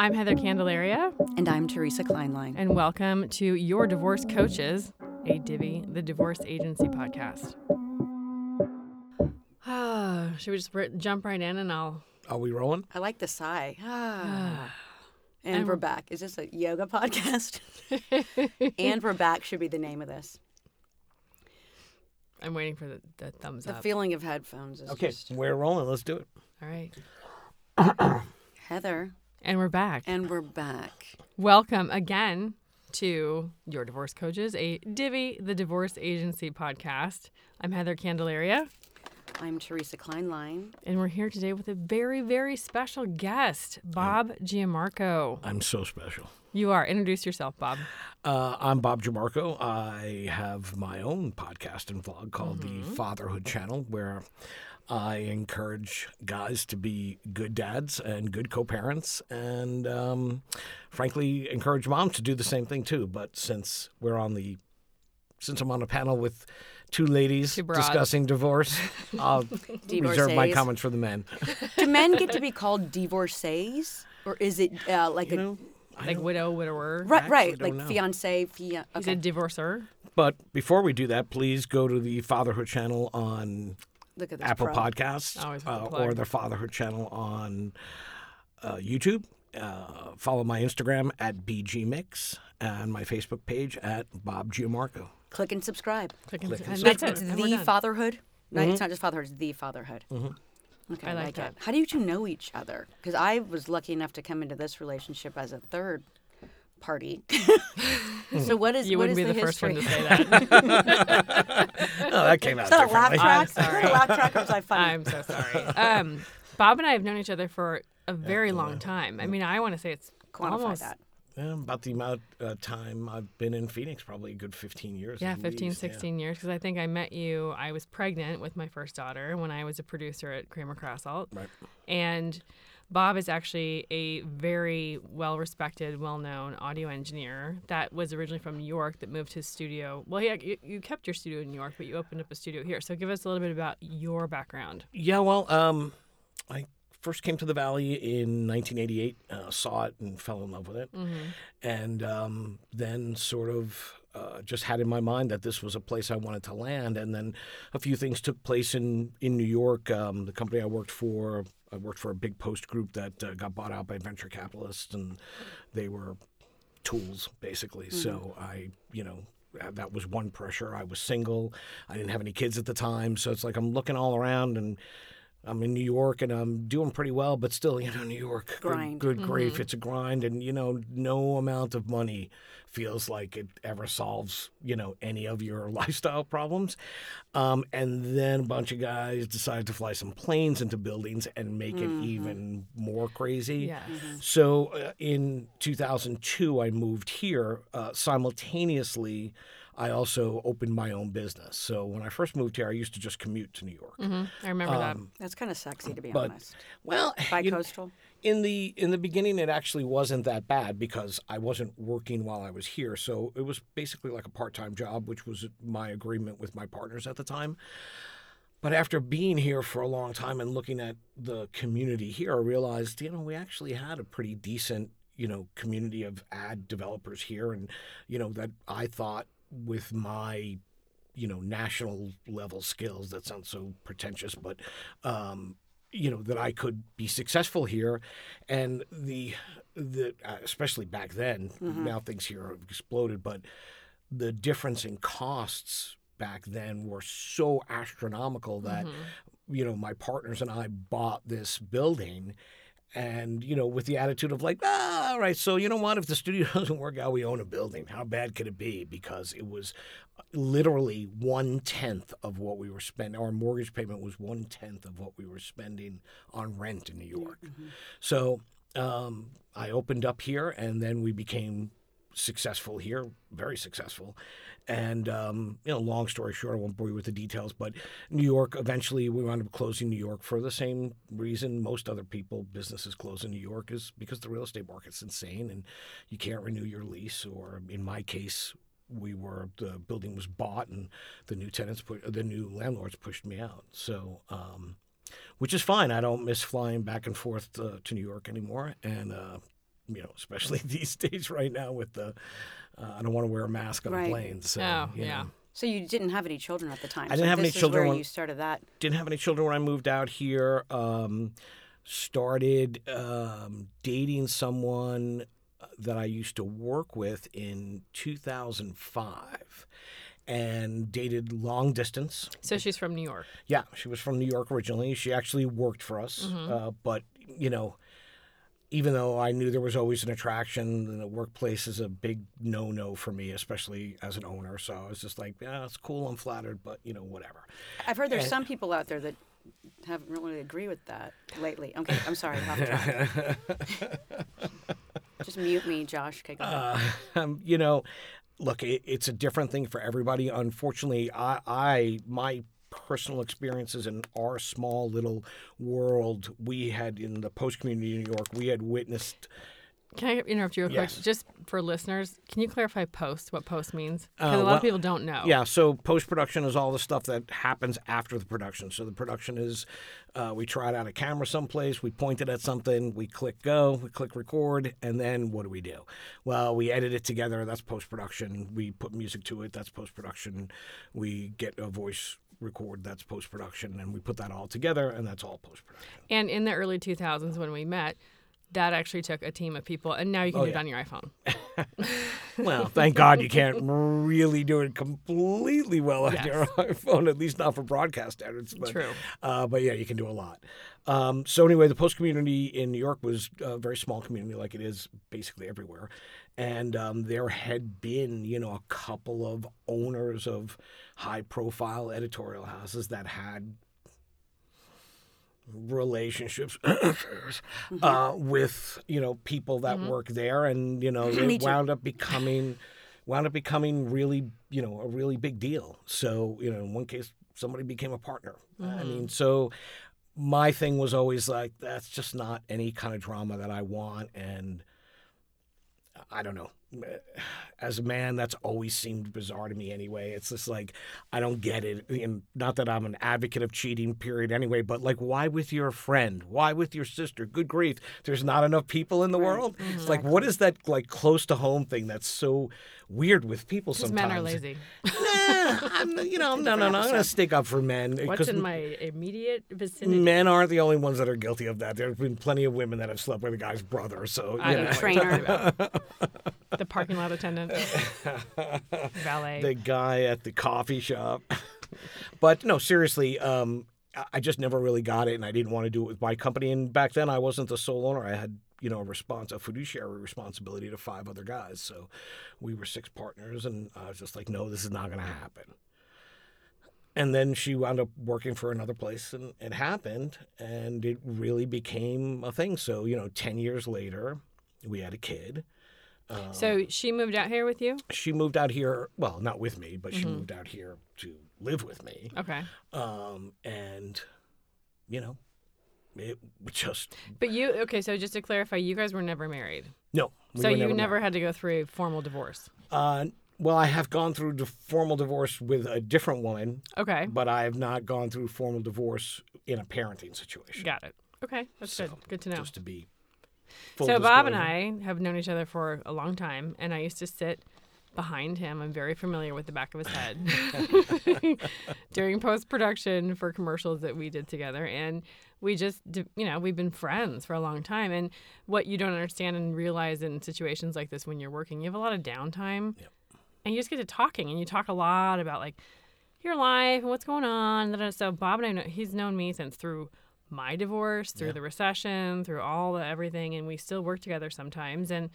I'm Heather Candelaria, And I'm Teresa Kleinlein. and welcome to Your Divorce Coaches, a Divi, the divorce agency podcast. Ah, Should we just ri- jump right in and I'll. Are we rolling? I like the sigh. Ah. And we're back. Is this a yoga podcast? and we're back should be the name of this. I'm waiting for the, the thumbs The up. The feeling of headphones is Okay, just we're rolling. Let's do it. All right. Heather. And we're back. And we're back. Welcome again to Your Divorce Coaches, a Divi, the divorce agency podcast. I'm Heather Candelaria, I'm Teresa Kleinlein. and we're here today with a very, very special guest, Bob Giamarco. I'm so special. You are. Introduce yourself, Bob. Uh, I'm Bob Giamarco. I have my own podcast and vlog called Mm-hmm. the Fatherhood Channel, where I encourage guys to be good dads and good co-parents, and um, frankly, encourage moms to do the same thing too. But since we're on the, since I'm on a panel with two ladies discussing divorce, I'll reserve my comments for the men. Do men get to be called divorcees? Or is it uh, like You a know, Like widow, widower. right, right, like know. fiance, fia. He's Okay. a divorcer. But before we do that, please go to the Fatherhood channel on Look at this Apple pro. Podcasts uh, or the Fatherhood channel on uh, YouTube. Uh, follow my Instagram at BGMix and my Facebook page at Bob Giamarco. Click and subscribe. Click and, Click and and It's, that's it. it's And we're the fatherhood. No, it's not just fatherhood. It's the fatherhood. Okay, I I like like, that. it. How do you two know each other? Because I was lucky enough to come into this relationship as a third party. so what is You what wouldn't is be the, first history? one to say that. Oh, that came out Is that a laugh track? I'm sorry. a laugh track or was I funny? I'm so sorry. Um, Bob and I have known each other for a very long time. I mean, I want to say it's Quantify almost that. Yeah, about the amount of uh, time I've been in Phoenix, probably a good 15 years. Yeah, 15, least, yeah. 16 years. Because I think I met you, I was pregnant with my first daughter when I was a producer at Cramer-Krasselt. Right. And Bob is actually a very well respected, well known audio engineer that was originally from New York that moved his studio. Well, yeah, you, you kept your studio in New York, but you opened up a studio here. So give us a little bit about your background. Yeah, well, um, I first came to the Valley in 1988, uh, saw it and fell in love with it, and um, then sort of uh, just had in my mind that this was a place I wanted to land. And then a few things took place in in New York. Um, the company I worked for, I worked for a big post group that uh, got bought out by venture capitalists, and they were tools basically. So I, you know. uh, That was one pressure. I was single. I didn't have any kids at the time, so it's like I'm looking all around and I'm in New York and I'm doing pretty well, but still, you know, New York, good- Grind. Good, grief, it's a grind, and you know, no amount of money feels like it ever solves, you know, any of your lifestyle problems. Um, and then a bunch of guys decided to fly some planes into buildings and make it even more crazy. Yes. So uh, in 2002, I moved here. Uh, simultaneously, I also opened my own business. So when I first moved here, I used to just commute to New York. hmm I remember that. That's kind of sexy to be but- honest. Well, you Bi-coastal. in the in the beginning, it actually wasn't that bad because I wasn't working while I was here. So it was basically like a part time job, which was my agreement with my partners at the time. But after being here for a long time and looking at the community here, I realized, you know, we actually had a pretty decent, you know, community of ad developers here. And, you know, that I thought with my, you know, national level skills, that sounds so pretentious, but, um, you know, that I could be successful here. And the, the uh, especially back then, now things here have exploded, but the difference in costs back then were so astronomical that you know my partners and I bought this building and you know with the attitude of like ah, all right so you know what? If the studio doesn't work out we own a building. How bad could it be? Because it was literally one tenth of what we were spending our mortgage payment was one tenth of what we were spending on rent in New York. So um, I opened up here and then we became successful here, very successful. And um, you know, long story short, I won't bore you with the details, but New York eventually we wound up closing New York for the same reason most other people businesses close in New York is because the real estate market's insane and you can't renew your lease. Or in my case, we were the building was bought and the new tenants put the new landlords pushed me out. So. Um, which is fine. I don't miss flying back and forth uh, to New York anymore, and uh, you know, especially these days right now with the, uh, I don't want to wear a mask on Right. a plane. So, Oh, you yeah. know. So you didn't have any children at the time. I didn't have any this is children Where when- you started that? didn't have any children when I moved out here. Um, started um, dating someone uh, that I used to work with in 2005 and dated long distance. So she's from New York. Yeah, she was from New York originally. She actually worked for us. Uh, but, you know, even though I knew there was always an attraction, and the workplace is a big no no for me, especially as an owner. So I was just like, yeah, it's cool. I'm flattered, but, you know, whatever. I've heard there's And- some people out there that haven't really agree with that lately. Okay, I'm sorry. Just mute me, Josh. Okay. Uh, um, you know, look, it, it's a different thing for everybody. Unfortunately, I, I my personal experiences in our small little world, we had in the post community in New York, we had witnessed. Can I interrupt you real Yes. quick? Just for listeners, can you clarify post? What post means? Because Uh, a lot well- of people don't know. Yeah, so post production is all the stuff that happens after the production. So the production is uh, we tried out a camera someplace, we pointed at something, we click go, we click record, and then what do we do? Well, we edit it together. That's post production. We put music to it. That's post production. We get a voice record. That's post production, and we put that all together, and that's all post production. And in the early 2000s when we met, that actually took a team of people, and now you can Oh, do it on your iPhone. Well, thank God you can't really do it completely well on Yes. your iPhone, at least not for broadcast standards. But, True. Uh, but yeah, you can do a lot. Um, so anyway, the post community in New York was a very small community, like it is basically everywhere. And um, there had been, you know, a couple of owners of high-profile editorial houses that had relationships uh, with you know people that work there and you know they wound up becoming wound up becoming really you know a really big deal. So you know in one case somebody became a partner. I mean so my thing was always like that's just not any kind of drama that i want and i don't know as a man that's always seemed bizarre to me anyway. It's just like i don't get it and not that i'm an advocate of cheating period anyway but like why with your friend? Why with your sister? Good grief there's not enough people in the world? It's like what is that like close to home thing that's so weird with people sometimes men are lazy. Nah, I'm, you know no no no i'm gonna stick up for men uh, What's in my immediate vicinity? men aren't the only ones that are guilty of that. There's been plenty of women that have slept with a guy's brother so I you know know. what you're Trainer. the parking lot attendant, valet. the guy at the coffee shop. but no, seriously, um, I- I just never really got it, and I didn't want to do it with my company. And back then, I wasn't the sole owner. I had you know a response, a fiduciary responsibility to five other guys. So we were six partners, and I was just like, no, this is not going to happen. And then she wound up working for another place, and it happened, and it really became a thing. So you know, ten years later, we had a kid. Um, so she moved out here with you? she moved out here well not with me but she Mm-hmm. moved out here to live with me Okay. um, and you know it just But you, okay, so just to clarify, you guys were never married. no we so you never, married. had to go through a formal divorce. uh, well i have gone through the formal divorce with a different woman Okay. but i have not gone through formal divorce in a parenting situation Got it. Okay. That's So, good. Good to know. just to be full So Bob and. I have known each other for a long time, and I used to sit behind him. I'm very familiar with the back of his head during post production for commercials that we did together, and we just, you know, we've been friends for a long time. And what you don't understand and realize in situations like this when you're working, you have a lot of downtime, Yep. and you just get to talking, and you talk a lot about like your life and what's going on. So Bob and I know he's known me since through my divorce, through Yeah. the recession, through all the everything, and we still work together sometimes. And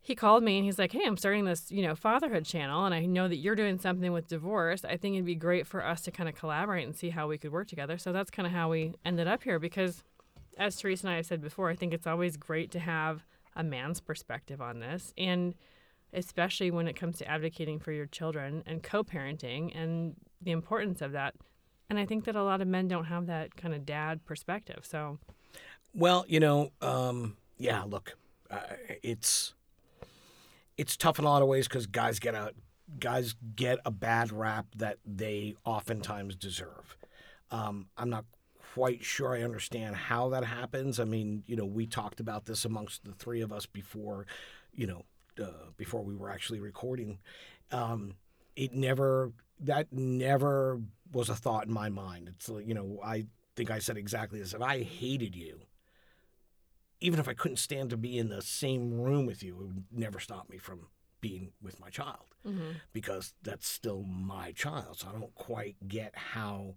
he called me and he's like, "Hey, I'm starting this, you know, fatherhood channel, and I know that you're doing something with divorce. I think it'd be great for us to kind of collaborate and see how we could work together." So that's kind of how we ended up here because, as Teresa and I have said before, I think it's always great to have a man's perspective on this, and especially when it comes to advocating for your children and co-parenting and the importance of that. And I think that a lot of men don't have that kind of dad perspective. So Well, you know, um, yeah. Look, uh, it's it's tough in a lot of ways because guys get a guys get a bad rap that they oftentimes deserve. Um, I'm not quite sure I understand how that happens. I mean, you know, we talked about this amongst the three of us before, you know, uh, before we were actually recording. Um, it never that never was a thought in my mind. It's like, you know, I think I said exactly this. If I hated you, even if I couldn't stand to be in the same room with you, it would never stop me from being with my child Mm-hmm. because that's still my child. So I don't quite get how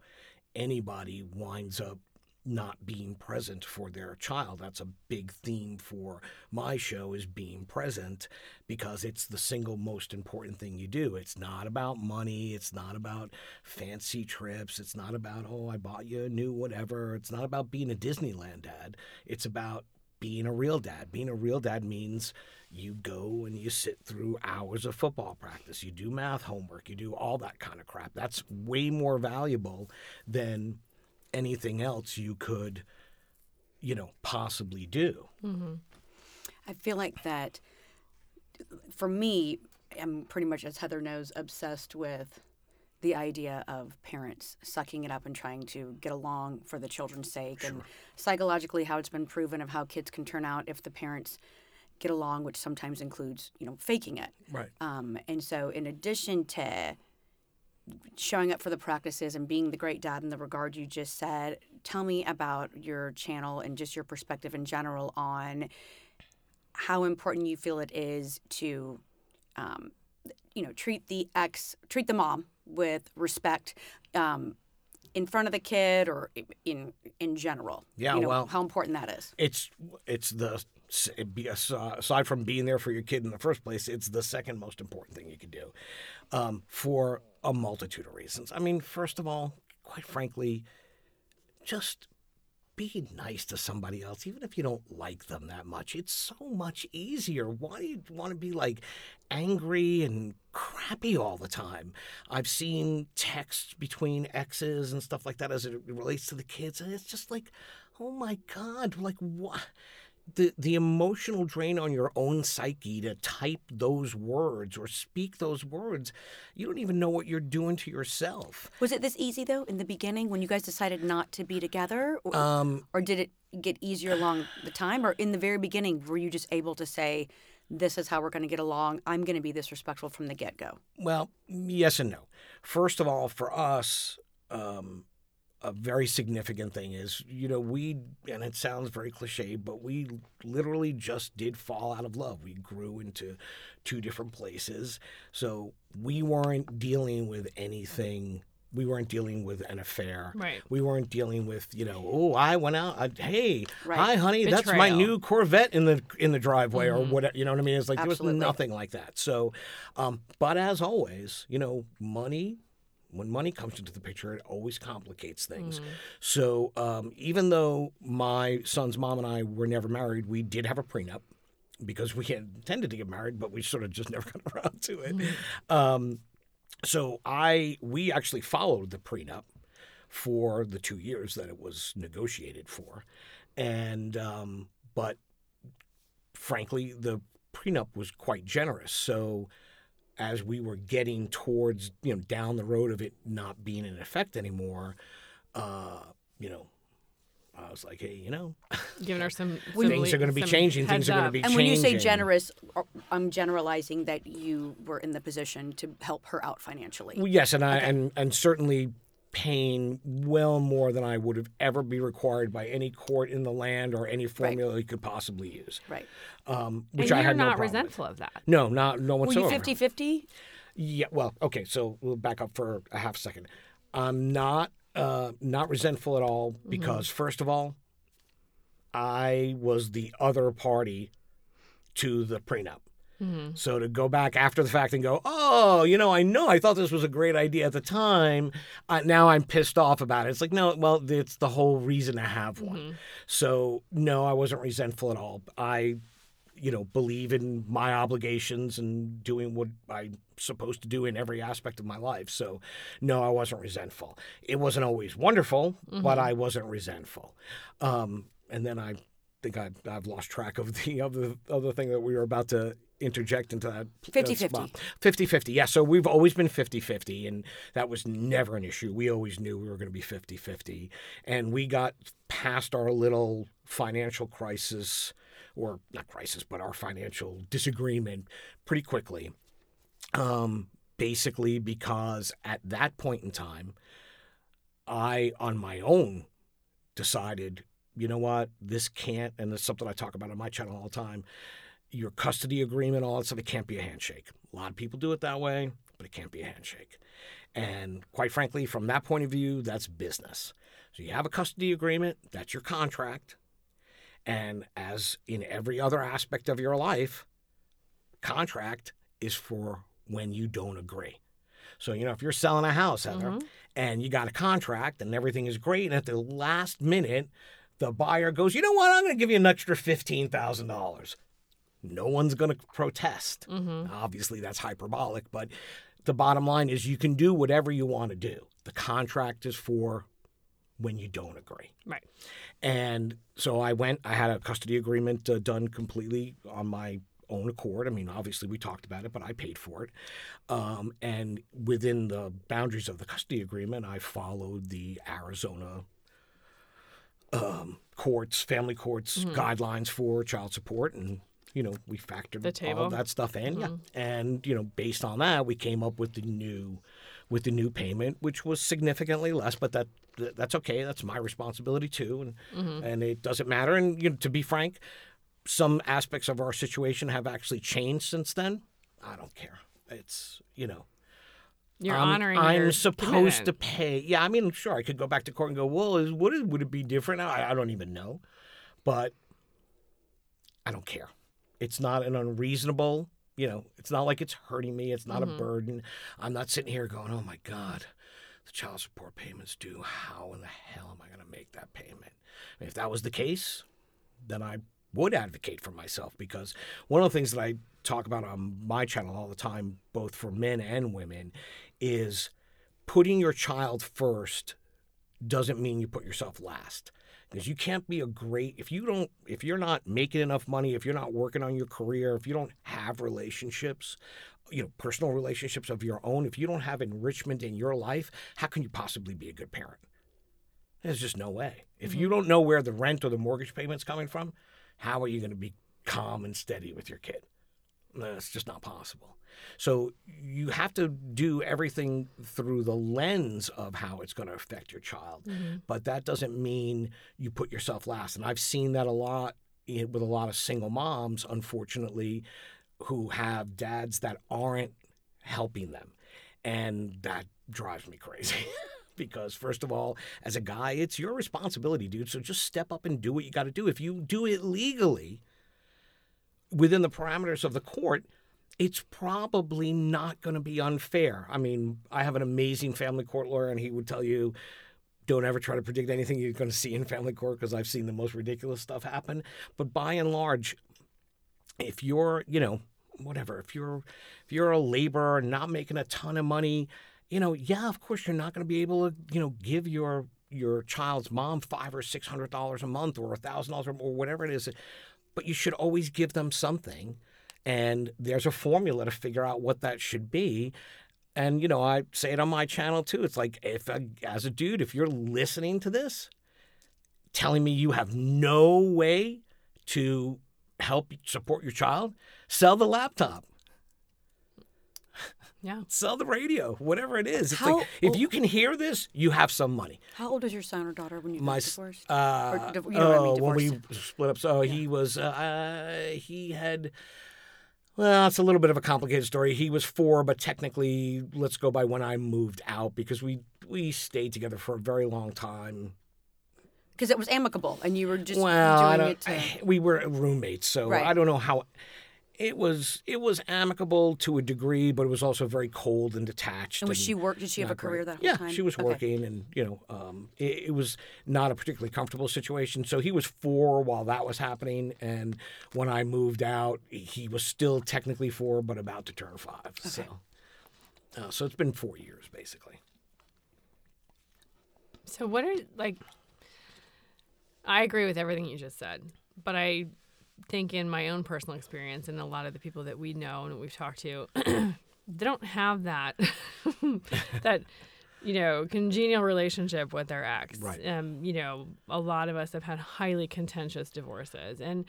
anybody winds up not being present for their child. That's a big theme for my show is being present because it's the single most important thing you do. It's not about money, it's not about fancy trips, it's not about oh I bought you a new whatever. It's not about being a Disneyland dad. It's about being a real dad. Being a real dad means you go and you sit through hours of football practice, you do math homework, you do all that kind of crap. That's way more valuable than anything else you could, you know, possibly do. I feel like that for me, I'm pretty much, as Heather knows, obsessed with the idea of parents sucking it up and trying to get along for the children's sake and psychologically how it's been proven of how kids can turn out if the parents get along which sometimes includes you know faking it Right. um, and so in addition to showing up for the practices and being the great dad in the regard you just said tell me about your channel and just your perspective in general on how important you feel it is to um, you know treat the ex treat the mom with respect um, in front of the kid or in in general. Yeah, you know, well- how important that is. It's it's the aside from being there for your kid in the first place, it's the second most important thing you can do, um, for a multitude of reasons. I mean, first of all, quite frankly, just be nice to somebody else, even if you don't like them that much. It's so much easier. Why do you want to be like angry and crappy all the time? I've seen texts between exes and stuff like that as it relates to the kids, and it's just like, oh my God, like what? The the emotional drain on your own psyche to type those words or speak those words, you don't even know what you're doing to yourself. Was it this easy though in the beginning when you guys decided not to be together, or, Um, or did it get easier along the time, or in the very beginning were you just able to say, "This is how we're going to get along. I'm going to be this respectful from the get go." Well, yes and no. First of all, for us, um, a very significant thing is, you know, we, and it sounds very cliche, but we literally just did fall out of love. We grew into two different places. So we weren't dealing with anything. We weren't dealing with an affair. Right. We weren't dealing with, you know, oh, I went out. I, hey, Right. hi, honey, that's my new Corvette in the in the driveway or whatever. You know what I mean? It's like Absolutely. there was nothing like that. So, um, but as always, you know, money. When money comes into the picture, it always complicates things. So, um, even though my son's mom and I were never married, we did have a prenup because we had intended to get married, but we sort of just never got around to it. Um, so I we actually followed the prenup for the two years that it was negotiated for, and um, but frankly, the prenup was quite generous. So as we were getting towards you know down the road of it not being in effect anymore, uh, you know. I was like, hey, you know, Giving her some, When- some things are going to be changing. Things heads are going to up. be And when you say generous, I'm generalizing that you were in the position to help her out financially. Well, yes, and I and and certainly paying well more than I would have ever be required by any court in the land or any formula you could possibly use. Right. Um, And which you're I had no not problem with. resentful of that. No, not no Were whatsoever. you 50 50? Yeah. Well, okay. So we'll back up for a half second. I'm not uh, not resentful at all because first of all, I was the other party to the prenup. So to go back after the fact and go, oh, you know, I know I thought this was a great idea at the time. Uh, now I'm pissed off about it. It's like, no, well, it's the whole reason to have one. So no, I wasn't resentful at all. I, you know, believe in my obligations and doing what I'm supposed to do in every aspect of my life. So no, I wasn't resentful. It wasn't always wonderful, but I wasn't resentful. Um, and then I think I, I've lost track of the of the other thing that we were about to interject into that 50-50. 50-50 yeah so we've always been 50-50 and that was never an issue. We always knew we were going to be 50-50 and we got past our little financial crisis or not crisis but our financial disagreement pretty quickly. Um, basically because at that point in time i on my own decided you know what? This can't and it's something i talk about on my channel all the time your custody agreement, all that stuff, it can't be a handshake. A lot of people do it that way, but it can't be a handshake. And quite frankly, from that point of view, that's business. So you have a custody agreement, that's your contract. And as in every other aspect of your life, contract is for when you don't agree. So, you know, if you're selling a house, Heather, mm-hmm. and you got a contract and everything is great, and at the last minute, the buyer goes, you know what, I'm going to give you an extra $15,000 no one's going to protest. Obviously, that's hyperbolic, but the bottom line is you can do whatever you want to do. The contract is for when you don't agree. Right. And so I went, I had a custody agreement uh, done completely on my own accord. I mean, obviously, we talked about it, but I paid for it. Um, and within the boundaries of the custody agreement, I followed the Arizona um, courts, family courts guidelines for child support. And you know, we factored The all table? of that stuff in. Yeah. Mm-hmm. And, you know, based on that, we came up with the new with the new payment, which was significantly less, but that that's okay. That's my responsibility too. And mm-hmm. and it doesn't matter. And you know, to be frank, some aspects of our situation have actually changed since then. I don't care. It's you know, You're I'm, honoring I'm supposed to pay. Yeah, I mean, sure, I could go back to court and go, well, is, what is, would it be different? I, I don't even know, but I don't care. It's not an unreasonable. You know, it's not like it's hurting me. It's not a mm-hmm. burden. I'm not sitting here going, oh my god, the child support payment's due. How in the hell am I going to make that payment? If that was the case, then I would advocate for myself because one of the things that I talk about on my channel all the time, both for men and women, is putting your child first doesn't mean you put yourself last. Because you can't be a great if you don't if you're not making enough money, if you're not working on your career, if you don't have relationships, you know, personal relationships of your own, if you don't have enrichment in your life, how can you possibly be a good parent? There's just no way. If you mm-hmm. don't know where the rent or the mortgage payment's coming from, how are you going to be calm and steady with your kid? That's just not possible. So you have to do everything through the lens of how it's going to affect your child. Mm-hmm. But that doesn't mean you put yourself last. And I've seen that a lot with a lot of single moms, unfortunately, who have dads that aren't helping them. And that drives me crazy. because, first of all, as a guy, it's your responsibility, dude. So just step up and do what you got to do. If you do it legally, within the parameters of the court, it's probably not going to be unfair. I mean, I have an amazing family court lawyer, and he would tell you don't ever try to predict anything you're going to see in family court because I've seen the most ridiculous stuff happen. But by and large, if you're, you know, whatever, if you're if you're a laborer not making a ton of money, you know, yeah, of course you're not going to be able to, you know, give your your child's mom five or six hundred dollars a month or a thousand dollars or whatever it is, but you should always give them something. And there's a formula to figure out what that should be. And you know, I say it on my channel too. It's like if a, as a dude, if you're listening to this, telling me you have no way to help support your child, sell the laptop, Yeah. sell the radio, whatever it is. It's How like if you can hear this, you have some money. How old is your son or daughter when you My got divorced? Uh, Or div- you know what I mean, oh, when we split up, so he was uh, he had. Well, it's a little bit of a complicated story. He was four, but technically, let's go by when I moved out because we we stayed together for a very long time. Because it was amicable, and you were just well, doing it to. I- we were roommates, so Right. I don't know how. It was it was amicable to a degree, but it was also very cold and detached. and was she work? Did she have a not great. career that whole yeah, time? she was Okay. working, and you know, um, it, it was not a particularly comfortable situation. So he was four while that was happening, and when I moved out, he was still technically four, but about to turn five. So, uh, so it's been four years basically. So what are like I agree with everything you just said, but I think in my own personal experience and a lot of the people that we know and we've talked to, they don't have that that you know congenial relationship with their ex. Right. Um, you know, a lot of us have had highly contentious divorces, and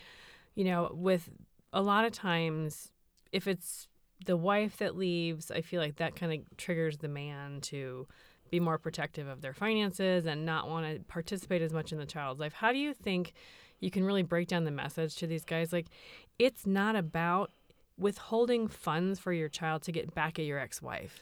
you know, with a lot of times, if it's the wife that leaves, I feel like that kind of triggers the man to be more protective of their finances and not want to participate as much in the child's life. How do you think you can really break down the message to these guys? Like, it's not about withholding funds for your child to get back at your ex wife.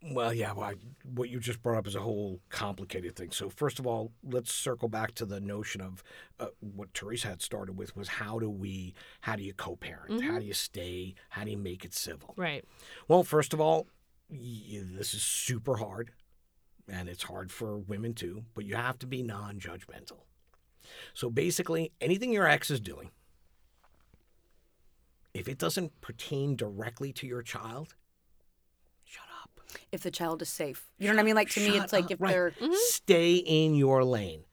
Well, yeah, well, I, what you just brought up is a whole complicated thing. So, first of all, let's circle back to the notion of uh, what Teresa had started with was how do we, how do you co-parent? How do you stay? How do you make it civil? Right. Well, first of all, y- this is super hard, and it's hard for women too. But you have to be non-judgmental. So basically, anything your ex is doing, if it doesn't pertain directly to your child, shut up. If the child is safe, you know what I mean. Like to me, Shut it's like if Right. they're. Stay in your lane.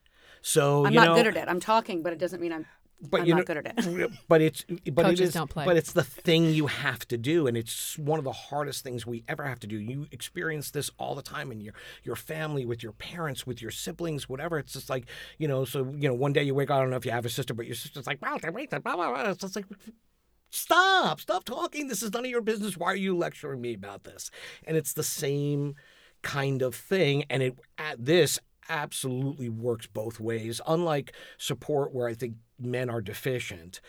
So I'm not know, good at it. I'm talking, but it doesn't mean I'm. But I'm you not know, good at it. But it's but Coaches it is don't play. but it's the thing you have to do, and it's one of the hardest things we ever have to do. You experience this all the time in your your family, with your parents, with your siblings, whatever. It's just like you know. So you know, one day you wake. up, I don't know if you have a sister, but your sister's like, "Well, they wait, blah, blah, blah." It's just like. Stop! Stop talking. This is none of your business. Why are you lecturing me about this? And it's the same kind of thing. And it at this absolutely works both ways. Unlike support, where I think men are deficient,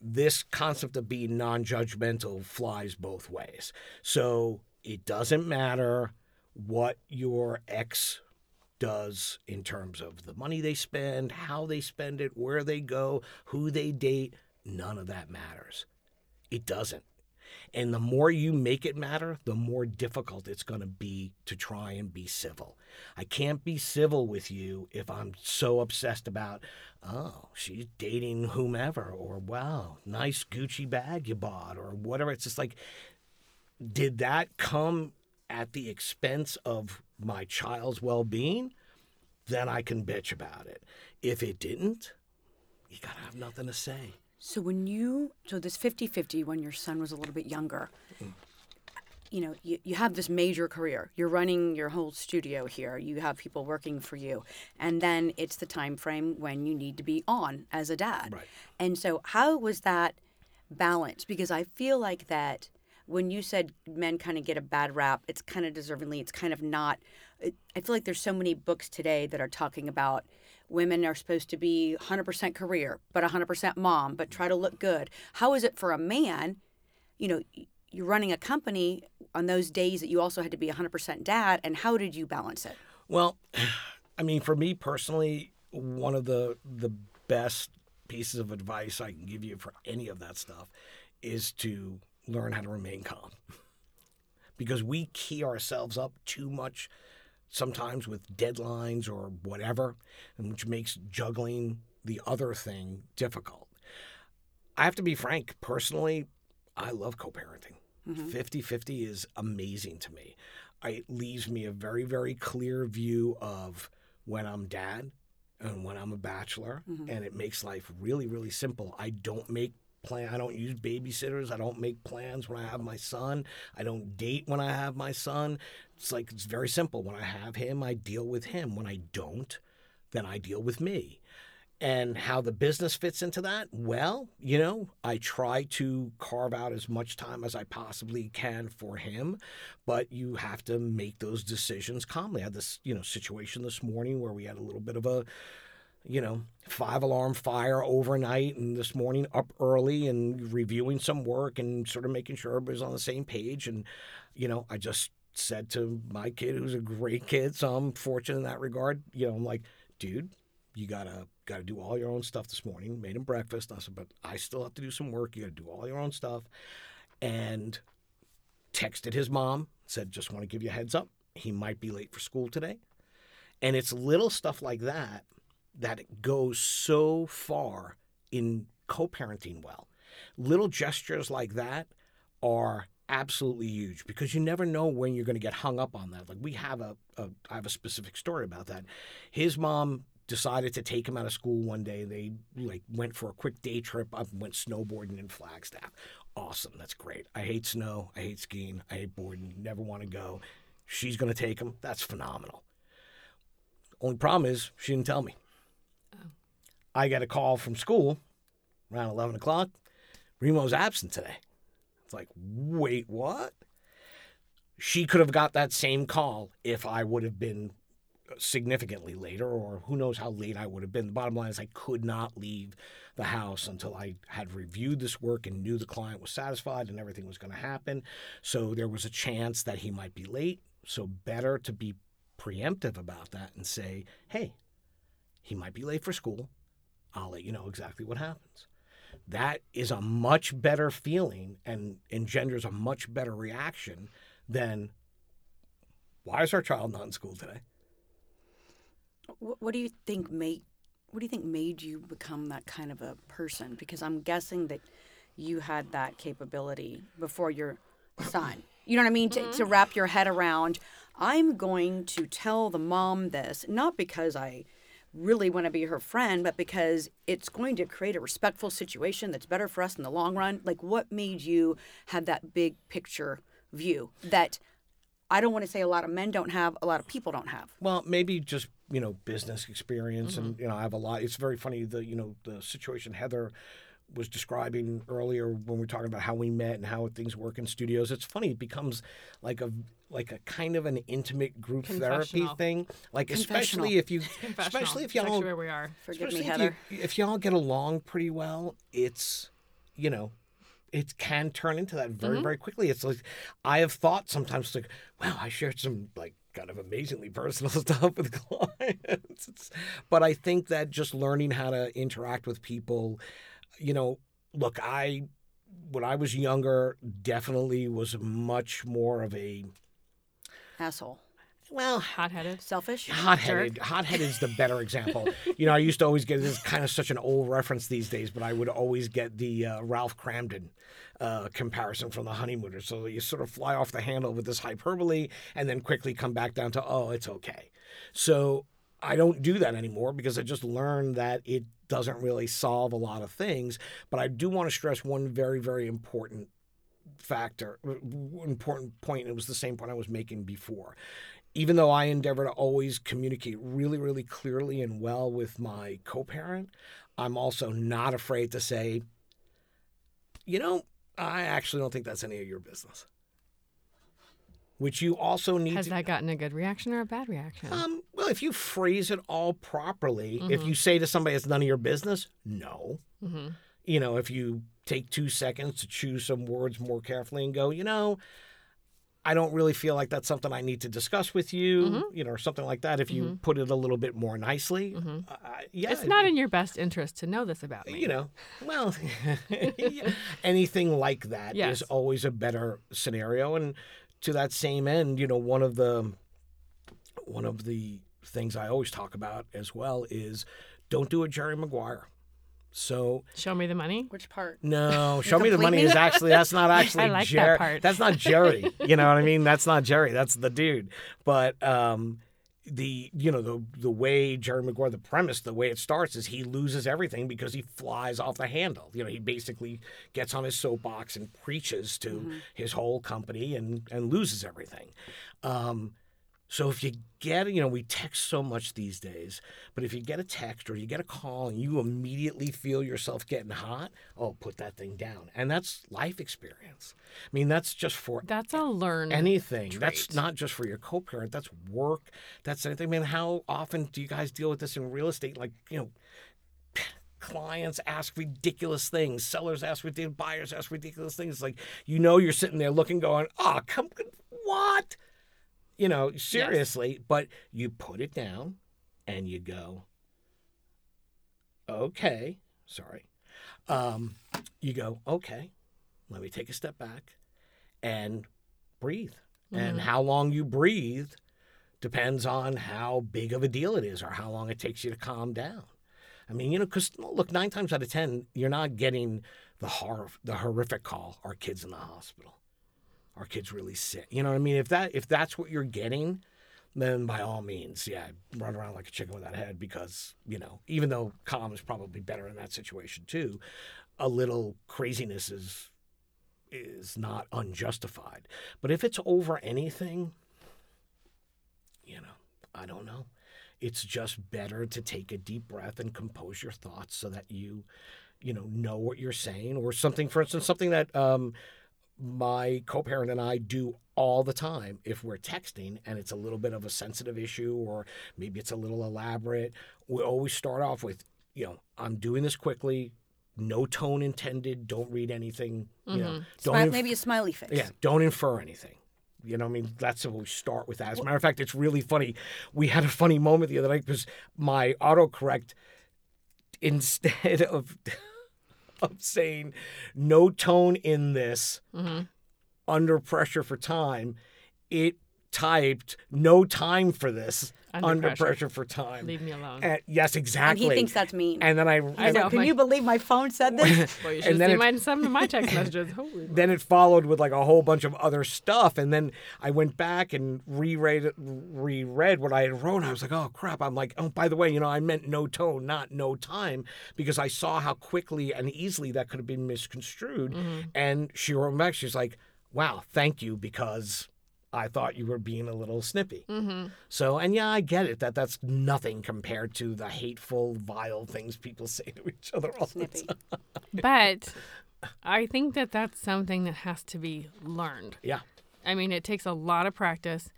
this concept of being non-judgmental flies both ways. So it doesn't matter what your ex does in terms of the money they spend, how they spend it, where they go, who they date. None of that matters. It doesn't. And the more you make it matter, the more difficult it's going to be to try and be civil. I can't be civil with you if I'm so obsessed about, oh, she's dating whomever, or wow, nice Gucci bag you bought, or whatever. It's just like, did that come at the expense of my child's well being? Then I can bitch about it. If it didn't, you got to have nothing to say. So when you so this 50-50 when your son was a little bit younger, mm. you know, you, you have this major career. You're running your whole studio here. You have people working for you. And then it's the time frame when you need to be on as a dad. Right. And so how was that balance? Because I feel like that when you said men kind of get a bad rap, it's kind of deservingly, it's kind of not. it- I feel like there's so many books today that are talking about women are supposed to be 100% career, but 100% mom, but try to look good. How is it for a man? You know, you're running a company on those days that you also had to be 100% dad, and how did you balance it? Well, I mean, for me personally, one of the the best pieces of advice I can give you for any of that stuff is to learn how to remain calm. Because we key ourselves up too much sometimes with deadlines or whatever, and which makes juggling the other thing difficult. I have to be frank, personally, I love co-parenting. Mm-hmm. 50-50 is amazing to me. I, it leaves me a very, very clear view of when I'm dad and when I'm a bachelor, mm-hmm. and it makes life really, really simple. I don't make plan. I don't use babysitters. I don't make plans when I have my son. I don't date when I have my son. It's like it's very simple. When I have him, I deal with him. When I don't, then I deal with me. And how the business fits into that? Well, you know, I try to carve out as much time as I possibly can for him, but you have to make those decisions calmly. I had this, you know, situation this morning where we had a little bit of a, you know, five alarm fire overnight and this morning up early and reviewing some work and sort of making sure everybody's on the same page. And, you know, I just said to my kid, who's a great kid, so I'm fortunate in that regard, you know, I'm like, dude, you gotta gotta do all your own stuff this morning. Made him breakfast. I said, but I still have to do some work. You gotta do all your own stuff. And texted his mom, said, just want to give you a heads up. He might be late for school today. And it's little stuff like that that goes so far in co-parenting well. Little gestures like that are absolutely huge because you never know when you're going to get hung up on that. Like we have a, a I have a specific story about that. His mom decided to take him out of school one day. They like went for a quick day trip up and went snowboarding in Flagstaff. Awesome, that's great. I hate snow. I hate skiing. I hate boarding. Never want to go. She's going to take him. That's phenomenal. Only problem is she didn't tell me. I get a call from school around 11 o'clock. Remo's absent today. It's like, wait, what? She could have got that same call if I would have been significantly later, or who knows how late I would have been. The bottom line is, I could not leave the house until I had reviewed this work and knew the client was satisfied and everything was going to happen. So there was a chance that he might be late. So better to be preemptive about that and say, hey, he might be late for school. I'll let you know exactly what happens. That is a much better feeling and engenders a much better reaction than why is our child not in school today? What, what do you think made what do you think made you become that kind of a person? Because I'm guessing that you had that capability before your son. You know what I mean? To, to mm-hmm. wrap your head around, I'm going to tell the mom this, not because I really want to be her friend, but because it's going to create a respectful situation that's better for us in the long run. Like, what made you have that big picture view that I don't want to say a lot of men don't have, a lot of people don't have? Well, maybe just you know business experience, and mm-hmm. you know I have a lot. It's very funny the you know the situation Heather was describing earlier when we were talking about how we met and how things work in studios. It's funny; it becomes like a like a kind of an intimate group therapy thing. Like especially if you, especially if y'all where we are. Forgive especially me, if You, if y'all get along pretty well, it's you know, it can turn into that very Mm-hmm. very quickly. It's like I have thought sometimes like, wow, I shared some like kind of amazingly personal stuff with clients. It's- but I think that just learning how to interact with people, you know, look, I when I was younger, definitely was much more of a Asshole. well, Hot-headed. Selfish? Hot-headed. Hot-headed is the better example. you know, I used to always get this is kind of such an old reference these days, but I would always get the uh, Ralph Kramden uh, comparison from the honeymooners. So you sort of fly off the handle with this hyperbole, and then quickly come back down to oh, it's okay. So I don't do that anymore because I just learned that it doesn't really solve a lot of things. But I do want to stress one very, very important factor, important point. And it was the same point I was making before even though I endeavor to always communicate really, really clearly and well with my co parent, I'm also not afraid to say, you know, I actually don't think that's any of your business. Which you also need Has to. that gotten a good reaction or a bad reaction? Um, if you phrase it all properly, if Mm-hmm. you say to somebody it's none of your business, no. hmm You know, if you take two seconds to choose some words more carefully and go, you know, I don't really feel like that's something I need to discuss with you, Mm-hmm. you know, or something like that. If you put it a little bit more nicely, uh, yeah, it's not in your best interest to know this about me. you know, well, yeah, anything like that is Yes. always a better scenario. And to that same end, you know, one of the one of the things I always talk about as well is don't do a Jerry Maguire. So Show me the money. Which part? no, show me the money is actually that's not actually like that Jerry. part. That's not Jerry. You know what I mean? That's not Jerry. That's the dude. But um the you know the the way Jerry Maguire the premise the way it starts is he loses everything because he flies off the handle. You know he basically gets on his soapbox and preaches to his whole company and and loses everything. Um, so if you get, you know, we text so much these days, but if you get a text or you get a call and you immediately feel yourself getting hot, oh, put that thing down. And that's life experience. I mean, that's just for That's a learn. anything. That's not just for your co-parent. That's work. That's anything. I mean, how often do you guys deal with this in real estate? Like, you know, clients ask ridiculous things, sellers ask ridiculous, buyers ask ridiculous things. Like, you know, you're sitting there looking, going, "Oh, come, what?" You know, seriously. But you put it down, and you go, "Okay, sorry." Um, you go, "Okay, let me take a step back and breathe." And how long you breathe depends on how big of a deal it is or how long it takes you to calm down. I mean, you know, because look, nine times out of ten, you're not getting the horror, the horrific call. Our kids in the hospital. Our kids really sick. You know what I mean? If that if that's what you're getting, then by all means, yeah, run around like a chicken without a head because, you know, even though calm is probably better in that situation too, a little craziness is is not unjustified. But if it's over anything, you know, I don't know. It's just better to take a deep breath and compose your thoughts so that you, you know, know what you're saying or something. For instance, something that um, my co-parent and I do all the time if we're texting and it's a little bit of a sensitive issue or maybe it's a little elaborate. We always start off with, you know, I'm doing this quickly. No tone intended. Don't read anything. You know, mm-hmm. don't Smi- inf- maybe a smiley face. yeah, don't infer anything. You know, I mean, that's what we start with that. As a matter of fact, it's really funny. We had a funny moment the other night because my autocorrect, instead of of saying no tone in this, mm-hmm. under pressure for time, it typed no time for this Under under, pressure. pressure. for time. Leave me alone. And- yes, And exactly. he thinks that's mean. And then I, I and know. Can my- you believe my phone said this? Well, you should and then see it- my, some of my text messages. Holy then it followed with like a whole bunch of other stuff and then i went back and reread it- reread what i had wrote i was like oh crap i'm like oh by the way you know i meant no tone not no time because i saw how quickly and easily that could have been misconstrued mm-hmm. and she wrote back she's like wow thank you because I thought you were being a little snippy. Mm-hmm. So, and yeah, I get it that that's nothing compared to the hateful, vile things people say to each other all the Snippy. time. But I think that that's something that has to be learned. Yeah. I mean, it takes a lot of practice.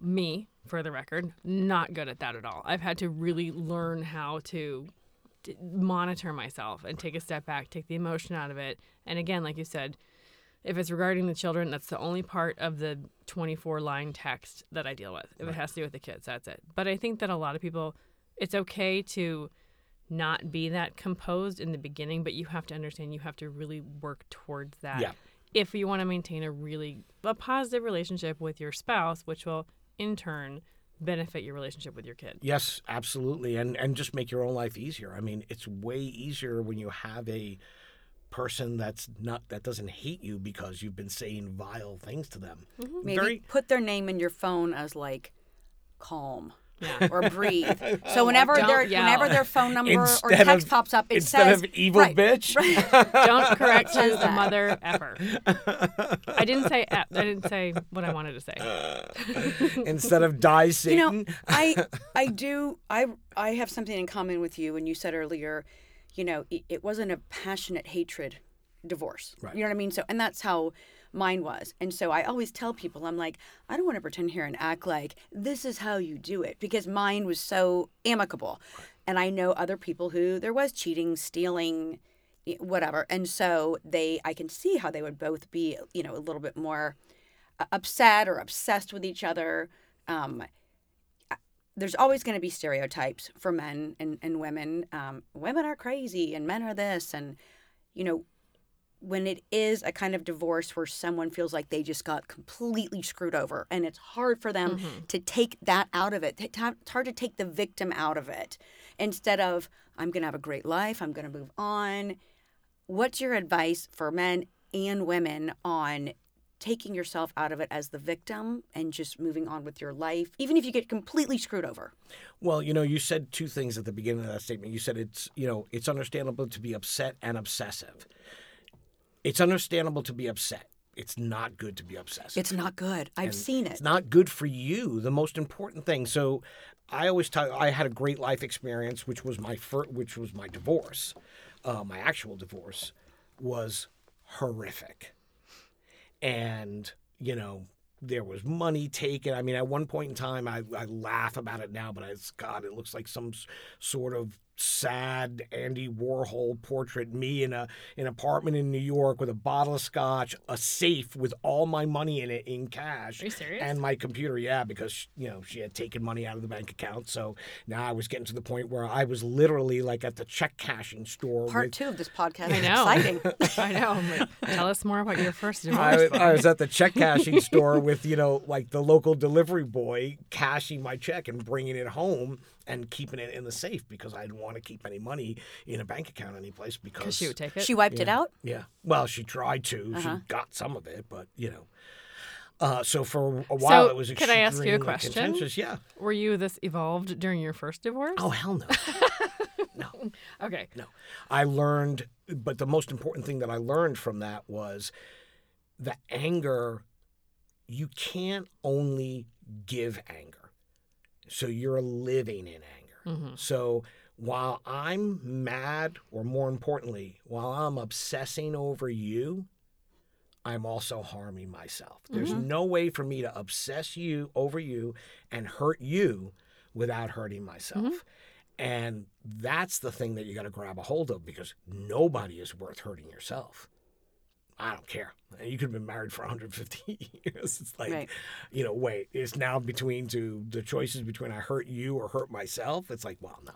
Me, for the record, not good at that at all. I've had to really learn how to monitor myself and take a step back, take the emotion out of it. And again, like you said, if it's regarding the children, that's the only part of the 24 line text that I deal with. If it has to do with the kids, that's it. But I think that a lot of people, it's okay to not be that composed in the beginning, but you have to understand you have to really work towards that Yeah. if you want to maintain a really a positive relationship with your spouse, which will in turn benefit your relationship with your kid. Yes, absolutely, and and just make your own life easier. I mean, it's way easier when you have a person that's not that doesn't hate you because you've been saying vile things to them. Mm-hmm. Maybe Very put their name in your phone as like calm Yeah. or breathe. So whenever Don't their yell. whenever their phone number or text of- pops up, it instead says of evil right, bitch. Don't correct Says the that. mother ever. I didn't say I didn't say what I wanted to say. instead of die You know, I I do I I have something in common with you. And you said earlier, you know, it, it wasn't a passionate hatred divorce. Right. You know what I mean? So and that's how mine was. And so I always tell people, I'm like, I don't want to pretend here and act like this is how you do it because mine was so amicable. And I know other people who there was cheating, stealing, whatever. And so they I can see how they would both be, you know, a little bit more uh, upset or obsessed with each other. Um, there's always going to be stereotypes for men and, and women. Um, women are crazy and men are this. And, you know, when it is a kind of divorce where someone feels like they just got completely screwed over and it's hard for them to take that out of it, it's hard to take the victim out of it instead of, I'm going to have a great life, I'm going to move on. What's your advice for men and women on taking yourself out of it as the victim and just moving on with your life, even if you get completely screwed over. Well, you know, you said two things at the beginning of that statement. You said it's, you know, it's understandable to be upset and obsessive. It's understandable to be upset. It's not good to be obsessive. It's not good. I've And seen it. It's not good for you. The most important thing. So, I always tell. I had a great life experience, which was my first, which was my divorce. Uh, my actual divorce was horrific, and you know there was money taken. I mean, at one point in time, I, I laugh about it now, but it's God, it looks like some sort of sad Andy Warhol portrait. Me in a an apartment in New York with a bottle of scotch, a safe with all my money in it in cash, Are you serious? and my computer. Yeah, because you know she had taken money out of the bank account. So now I was getting to the point where I was literally like at the check cashing store. Part with, two of this podcast I is know. exciting. I know. I'm like, Tell us more about your first divorce. I, I was at the check cashing store with you know like the local delivery boy cashing my check and bringing it home and keeping it in the safe because I didn't want to keep any money in a bank account anyplace because Because she would take it. she wiped it out. yeah well she tried to Uh-huh. she got some of it but you know Uh, so for a while So, it was could I ask you a question? contentious. Yeah. Were you this evolved during your first divorce? Oh hell no. no. okay. No. I learned, but the most important thing that I learned from that was the anger, you can't only give anger. So you're living in anger. Mhm. So while I'm mad, or more importantly, while I'm obsessing over you, I'm also harming myself. There's no way for me to obsess you over you and hurt you without hurting myself. And that's the thing that you got to grab a hold of because nobody is worth hurting yourself. I don't care. You could have been married for 150 years. It's like, Right. you know, wait, it's now between to the choices between I hurt you or hurt myself. It's like, well, no.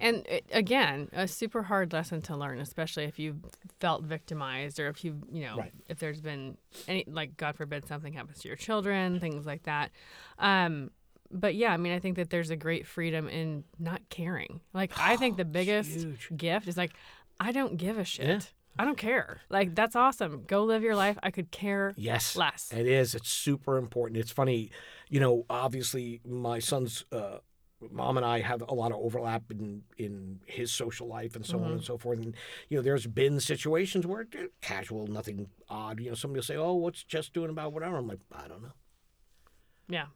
And it, again, a super hard lesson to learn, especially if you've felt victimized or if you, you know, Right. if there's been any, like, God forbid something happens to your children, things like that. Um, but yeah, I mean, I think that there's a great freedom in not caring. Like, I think the biggest huge. gift is like, I don't give a shit. Yeah. I don't care. Like, that's awesome. Go live your life. I could care Yes. less. It is. It's super important. It's funny, you know, obviously my son's uh, mom and I have a lot of overlap in, in his social life and so on and so forth. And, you know, there's been situations where casual, nothing odd. You know, somebody will say, oh, what's just doing about whatever? I'm like, I don't know. Yeah.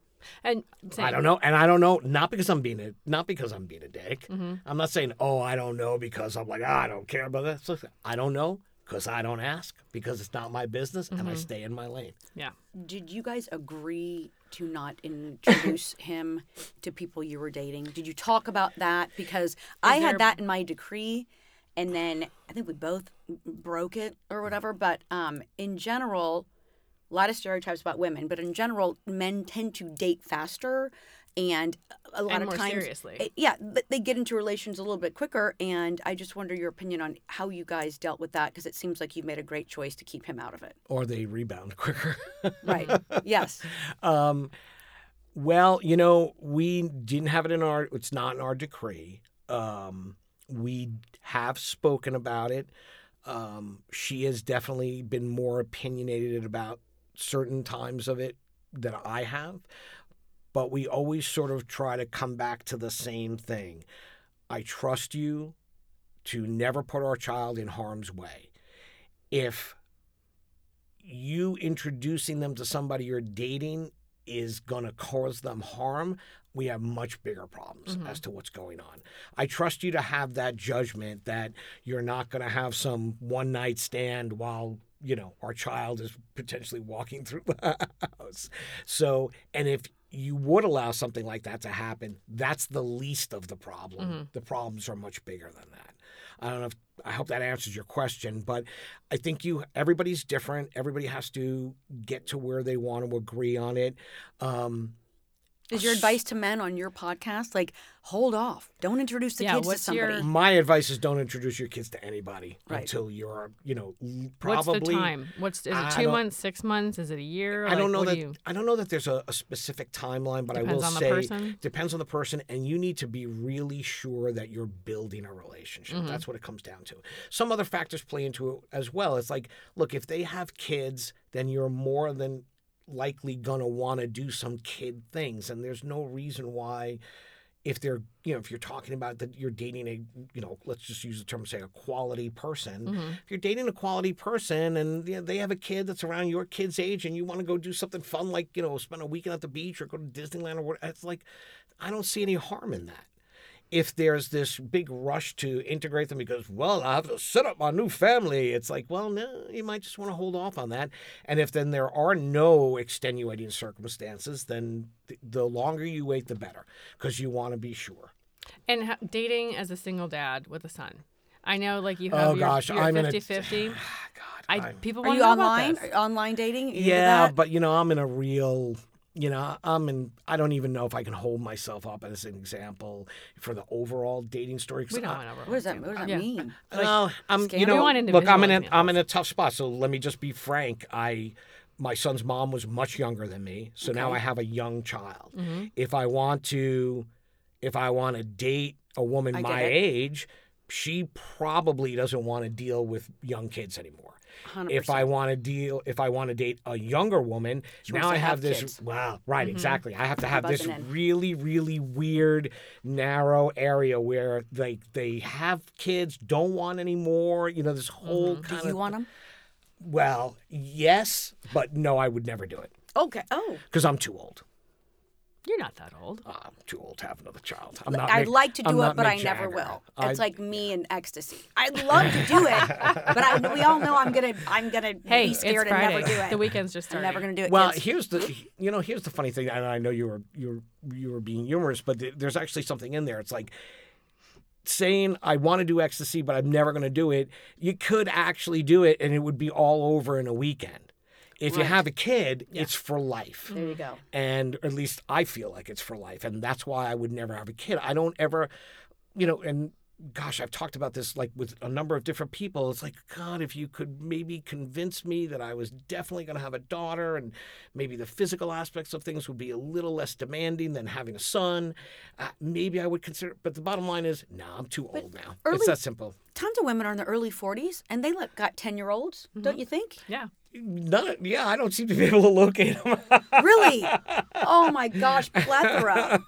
And same. I don't know. And I don't know, not because I'm being a, not because I'm being a dick. Mm-hmm. I'm not saying, oh, I don't know because I'm like, ah, I don't care about that. So I don't know because I don't ask because it's not my business and I stay in my lane. Yeah. Did you guys agree to not introduce him to people you were dating? Did you talk about that? Because I there- had that in my decree, and then I think we both broke it or whatever. But um, in general, a lot of stereotypes about women, but in general, men tend to date faster. And a lot And of more times, seriously. yeah, but they get into relations a little bit quicker. And I just wonder your opinion on how you guys dealt with that, because it seems like you've made a great choice to keep him out of it. Or they rebound quicker. Right? yes. Um, well, you know, we didn't have it in our. It's not in our decree. Um, we have spoken about it. Um, she has definitely been more opinionated about certain times of it that I have. But we always sort of try to come back to the same thing. I trust you to never put our child in harm's way. If you introducing them to somebody you're dating is going to cause them harm, we have much bigger problems mm-hmm. as to what's going on. I trust you to have that judgment that you're not going to have some one night stand while, you know, our child is potentially walking through the house. So, and if you would allow something like that to happen, that's the least of the problem. The problems are much bigger than that. I don't know if I hope that answers your question, but I think you everybody's different. Everybody has to get to where they want to agree on it. Um, Is your advice to men on your podcast like hold off, don't introduce the Yeah, kids to what's somebody? your- my advice is don't introduce your kids to anybody Right. until you're, you know, l- What's the time? What's is I it two don't- months, six months? Is it a year? I Like, don't know what that do you, I don't know that there's a, a specific timeline, but I Depends will on the say person? depends on the person, and you need to be really sure that you're building a relationship. Mm-hmm. That's what it comes down to. Some other factors play into it as well. It's like, look, if they have kids, then you're more than likely gonna want to do some kid things, and there's no reason why. If they're, you know, if you're talking about that you're dating a, you know, let's just use the term, say, a quality person. Mm-hmm. If you're dating a quality person and you know, they have a kid that's around your kid's age and you want to go do something fun like, you know, spend a weekend at the beach or go to Disneyland or whatever it's like, I don't see any harm in that. If there's this big rush to integrate them because, well, I have to set up my new family, it's like, well, no, you might just want to hold off on that. And if then there are no extenuating circumstances, then th- the longer you wait, the better because you want to be sure. and ha- dating as a single dad with a son. I know, like you oh, have Oh, your, gosh, your I'm in a- 50-50. God, I people Are want you to know online? About this. Online dating? You Yeah, but you know, I'm in a real, you know, I'm in. I don't even know if I can hold myself up as an example for the overall dating story. 'cause We don't I- want to. what does that? What does that Yeah. mean? no, I'm. You know, look, I'm in a. individual I'm in a tough spot. So let me just be frank. I, my son's mom was much younger than me, so now I have a young child. Mm-hmm. If I want to, if I want to date a woman I my it. age, she probably doesn't want to deal with young kids anymore. If I want to deal, if I want to date a younger woman, wants now I have, have this. Wow, right, mm-hmm. exactly. I have to have this in. really, really weird, narrow area where they they have kids, don't want any more. You know, this mm-hmm. whole Do kind you of. want them? Well, yes, but no, I would never do it Okay. Oh, because I'm too old. You're not that old. Ah, I'm too old to have another child. I'm not I'd Mick- like to I'm do it, but Mick I never Jagger. will. I- It's like me and ecstasy. I'd love to do it, but I, we all know I'm gonna I'm gonna Hey, be scared and never do it. The weekend's just I'm never gonna do it. Well, kids. here's the you know here's the funny thing, and I know you were you were you were being humorous, but th- there's actually something in there. It's like saying I want to do ecstasy, but I'm never going to do it. You could actually do it, and it would be all over in a weekend. If you have a kid, it's for life. there you go. and at least I feel like it's for life, and that's why I would never have a kid. I don't ever, you know, and gosh, I've talked about this like with a number of different people. It's like God, if you could maybe convince me that I was definitely going to have a daughter, and maybe the physical aspects of things would be a little less demanding than having a son, uh, maybe I would consider. But the bottom line is, no, I'm too old now. early- it's that simple. Tons of women are in the early 40s, and they look, got 10 year olds. Don't you think? Yeah. None, yeah, I don't seem to be able to locate them. Really? oh my gosh, plethora.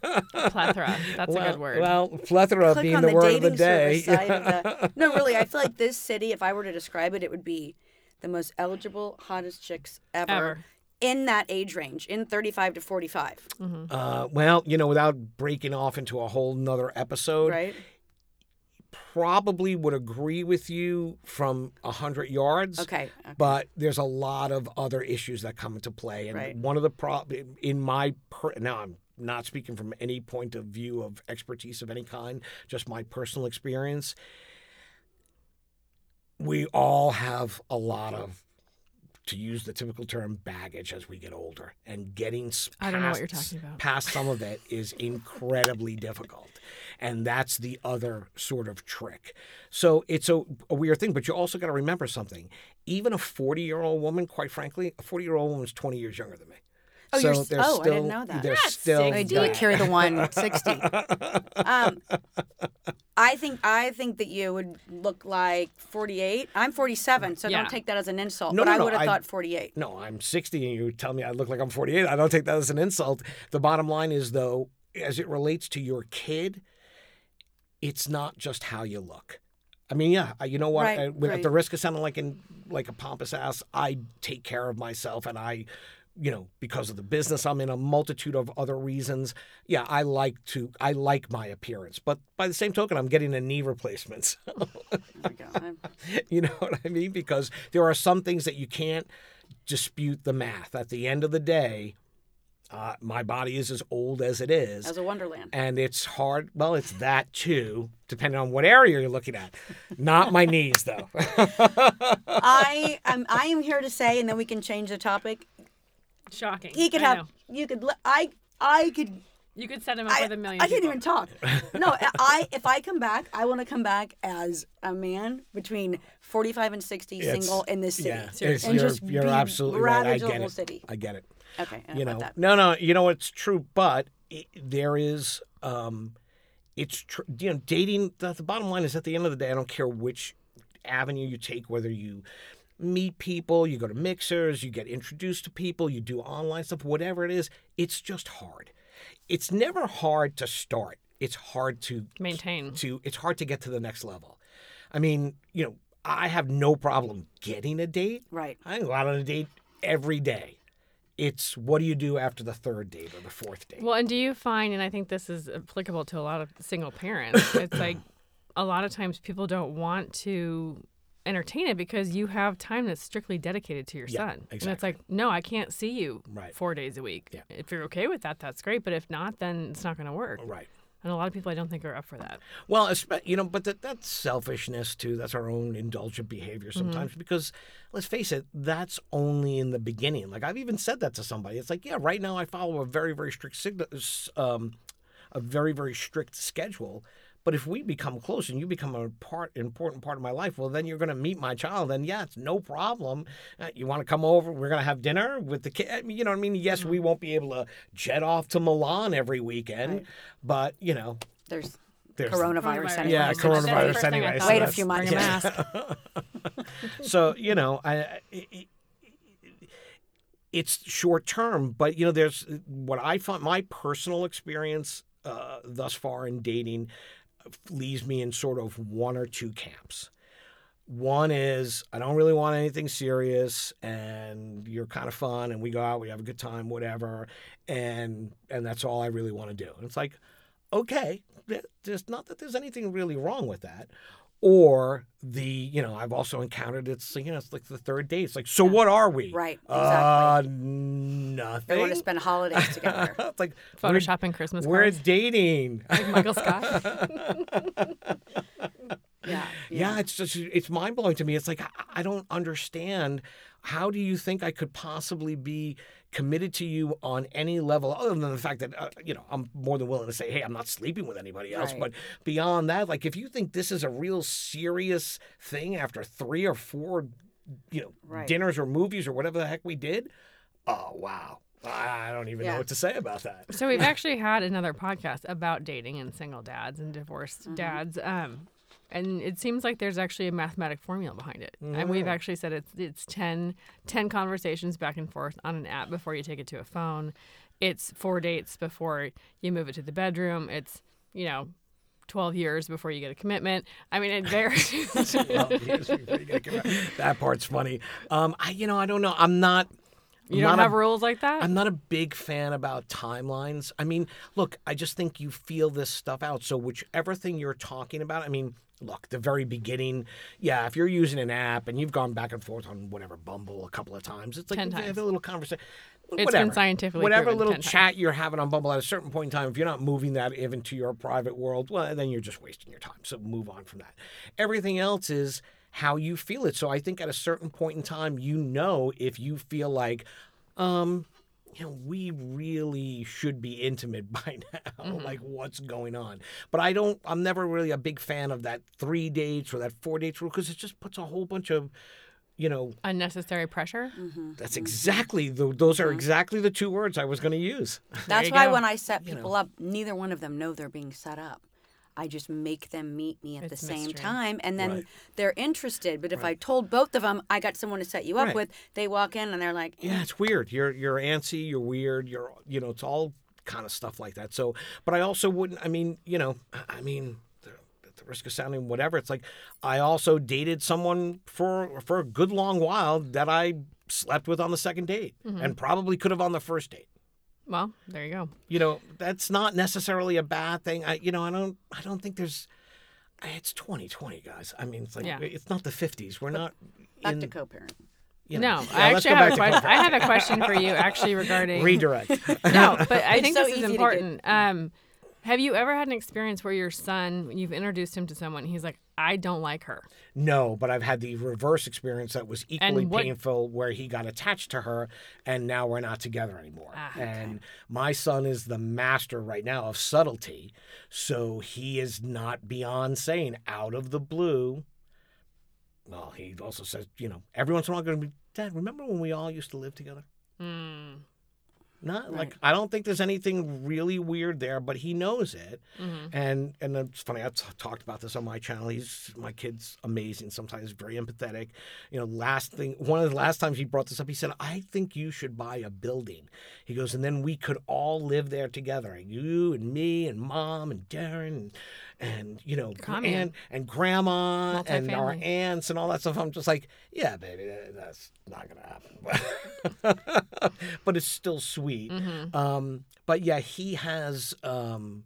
Plethora. That's well, a good word. Well, plethora Click being the, the, word of the day. side of the. No, really, I feel like this city, if I were to describe it, it would be the most eligible, hottest chicks ever, Ever. in that age range, in 35 to 45. Uh, well, you know, without breaking off into a whole nother episode, Right? Probably would agree with you from a hundred yards. Okay. okay. But there's a lot of other issues that come into play, and Right. one of the prob in my per- now I'm not speaking from any point of view of expertise of any kind, just my personal experience. We all have a lot of, to use the typical term, baggage as we get older, and getting s- I don't know what you're talking about. Past some of it is incredibly difficult, and that's the other sort of trick. So it's a, a weird thing, but you also got to remember something. Even a 40 year old woman, quite frankly, a 40 year old woman is 20 years younger than me. Oh, so you're s- there's oh, I still, didn't know that. There's That's still I do that. carry the 160. um, I think I think that you would look like 48. I'm 47, so Yeah. don't take that as an insult. No, but no, I would have I- thought 48. No, I'm 60 and you tell me I look like I'm 48. I don't take that as an insult. The bottom line is, though, as it relates to your kid, it's not just how you look. I mean, yeah, you know what? Right, I- with- At the risk of sounding like an, like a pompous ass, I take care of myself and I, you know, because of the business I'm in, a multitude of other reasons. Yeah, I like to, I like my appearance. But by the same token, I'm getting a knee replacement. Oh, Go. I'm- You know what I mean? Because there are some things that you can't dispute the math. At the end of the day, uh, my body is as old as it is. As a wonderland. and it's hard. Well, it's that too, depending on what area you're looking at. Not my knees, though. I am I am here to say, and then we can change the topic. Shocking. He could I have. know. You could. li- I. I could. You could set him up I, with a million. I can't people. even talk. No, I. If I come back, I want to come back as a man between forty-five and sixty, It's- single in this city, yeah, and you're, just you're be absolutely right. I ravage the get whole it. city. I get it. Okay, you know that. no no you know it's true but it, there is um it's tr- you know dating the, the bottom line is at the end of the day i don't care which avenue you take whether you meet people you go to mixers you get introduced to people you do online stuff whatever it is it's just hard it's never hard to start it's hard to Maintain. to it's hard to get to the next level i mean you know i have no problem getting a date Right. I go out on a date every day. It's what do you do after the third date or the fourth date? Well, and do you find, and I think this is applicable to a lot of single parents, it's like a lot of times people don't want to entertain it because you have time that's strictly dedicated to your Yeah, son. And it's like, no, I can't see you Right. four days a week. Yeah. If you're okay with that, that's great. But if not, then it's not going to work. Right. And a lot of people I don't think are up for that. Well, you know, but that, that's selfishness too. That's our own indulgent behavior sometimes because let's face it, that's only in the beginning. Like I've even said that to somebody. It's like, yeah, right now I follow a very, very strict, sig- um, a very, very strict schedule. But if we become close and you become a part, important part of my life, well, then you're going to meet my child. And yeah, it's no problem. Uh, you want to come over? We're going to have dinner with the kid. You know what I mean? Yes, we won't be able to jet off to Milan every weekend, Right. but you know, There's there's coronavirus. Coronavirus. anyway. Yeah, That's coronavirus first thing I anyway, so Wait a few months. Yeah. so you know, I. I- it, it's short term, but you know, there's what I find my personal experience uh, thus far in dating leaves me in sort of one or two camps. One is I don't really want anything serious, and you're kind of fun, and we go out, we have a good time, whatever, and and that's all I really want to do. And it's like, okay, th- there's not that there's anything really wrong with that. Or the, you know, I've also encountered it's you know it's like the third date. It's like, so what are we? Right, Uh, exactly. nothing. They want to spend holidays together. it's like we're, Photoshopping Christmas we're cards. dating. Like Michael Scott. Yeah. Yeah, it's just it's mind blowing to me. It's like I, I don't understand. How do you think I could possibly be committed to you on any level other than the fact that uh, you know I'm more than willing to say, hey, I'm not sleeping with anybody else. Right. But beyond that, like if you think this is a real serious thing after three or four, you know, Right. dinners or movies or whatever the heck we did, oh wow, I I don't even Yeah. know what to say about that. So we've actually had another podcast about dating and single dads and divorced Mm-hmm. dads. Um, and it seems like there's actually a mathematic formula behind it. And we've actually said it's it's 10, 10 conversations back and forth on an app before you take it to a phone. It's four dates before you move it to the bedroom. It's, you know, 12 years before you get a commitment. I mean, it varies. Well, yes, you're pretty good. Come on. that part's funny. Um, I you know I don't know. I'm not. you I'm don't not have a, rules like that? I'm not a big fan about timelines. I mean, look, I just think you feel this stuff out. So whichever thing you're talking about, I mean, look, the very beginning, yeah, if you're using an app and you've gone back and forth on whatever Bumble a couple of times, it's like 10 you have a little conversation. been whatever. scientifically whatever little 10 times. chat you're having on Bumble at a certain point in time, if you're not moving that even to your private world, well, then you're just wasting your time. So move on from that. Everything else is how you feel it. So I think at a certain point in time, you know if you feel like, um, you know, we really should be intimate by now. Mm-hmm. Like, what's going on? But I don't, I'm never really a big fan of that three dates or that four dates rule because it just puts a whole bunch of, you know, Unnecessary pressure? Mm-hmm. that's mm-hmm. exactly the, those are mm-hmm. exactly the two words I was going to use. That's why go. when I set You know. people up, neither one of them know they're being set up. I just make them meet me at It's the same mystery. time, and then Right. they're interested. But if I told both of them I got someone to set you up Right. with, they walk in and they're like, Yeah, mm. it's weird. You're you're antsy. You're weird. You're you know, it's all kind of stuff like that. So, but I also wouldn't. I mean, you know, I mean, the, the risk of sounding whatever, it's like I also dated someone for for a good long while that I slept with on the second date, mm-hmm. and probably could have on the first date. Well, there you go. You know, that's not necessarily a bad thing. I you know, I don't I don't think there's. It's 2020, guys. I mean, it's like Yeah. it's not the 50s. We're not. back in, to co-parent. you know. No, Yeah, I actually have a question. I have a question for you actually regarding redirect. No, but I It's think so this is easy to get- important. Um, have you ever had an experience where your son, you've introduced him to someone, he's like, I don't like her. No, but I've had the reverse experience that was equally what- painful where he got attached to her and now we're not together anymore. Ah, okay. And my son is the master right now of subtlety. So he is not beyond saying out of the blue. Well, he also says, you know, every once in a while, going to be, Dad, remember when we all used to live together? Mm. Not Right. like I don't think there's anything really weird there, but he knows it. hmm And and it's funny. I've t- talked about this on my channel. He's my kid's amazing. Sometimes very empathetic. You know, last thing, one of the last times he brought this up, he said, "I think you should buy a building." He goes, and then we could all live there together. You and me and mom and Darren and, and you know, Commune. and and grandma and our aunts and all that stuff. I'm just like, yeah, baby, that- that's not gonna happen. but it's still sweet. hmm Um, but yeah, he has um,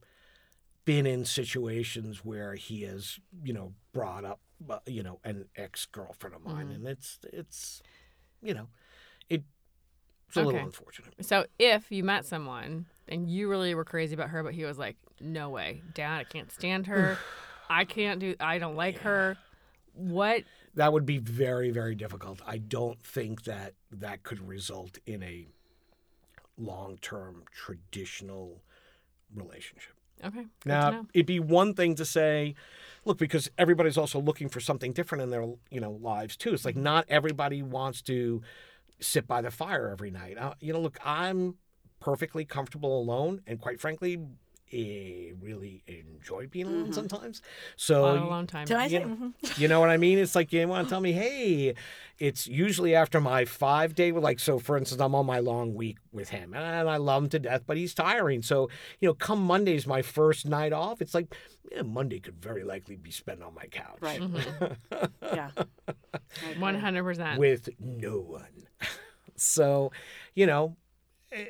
been in situations where he has, you know, brought up, uh, you know, an ex girlfriend of mine, Mhm. and it's it's, you know, it, it's a little Okay. unfortunate. So if you met someone and you really were crazy about her, but he was like, no way, dad, I can't stand her. I can't do, I don't like her. What? That would be very very difficult. I don't think that that could result in a long term traditional relationship. Okay. Now, it'd be one thing to say, look, because everybody's also looking for something different in their, you know, lives too. It's like mm-hmm. not everybody wants to sit by the fire every night. Uh, you know, look, I'm perfectly comfortable alone, and quite frankly, eh, really enjoy being Mm-hmm. alone sometimes. A So lot of y- alone time. Did I you say? know, mhm. you know what I mean? It's like you want to tell me, hey, it's usually after my five day. Like so, for instance, I'm on my long week with him, and I love him to death, but he's tiring. So you know, come Monday's my first night off. It's like yeah, Monday could very likely be spent on my couch, Right. Mm-hmm. Yeah. One hundred percent. with no one. so, you know. eh,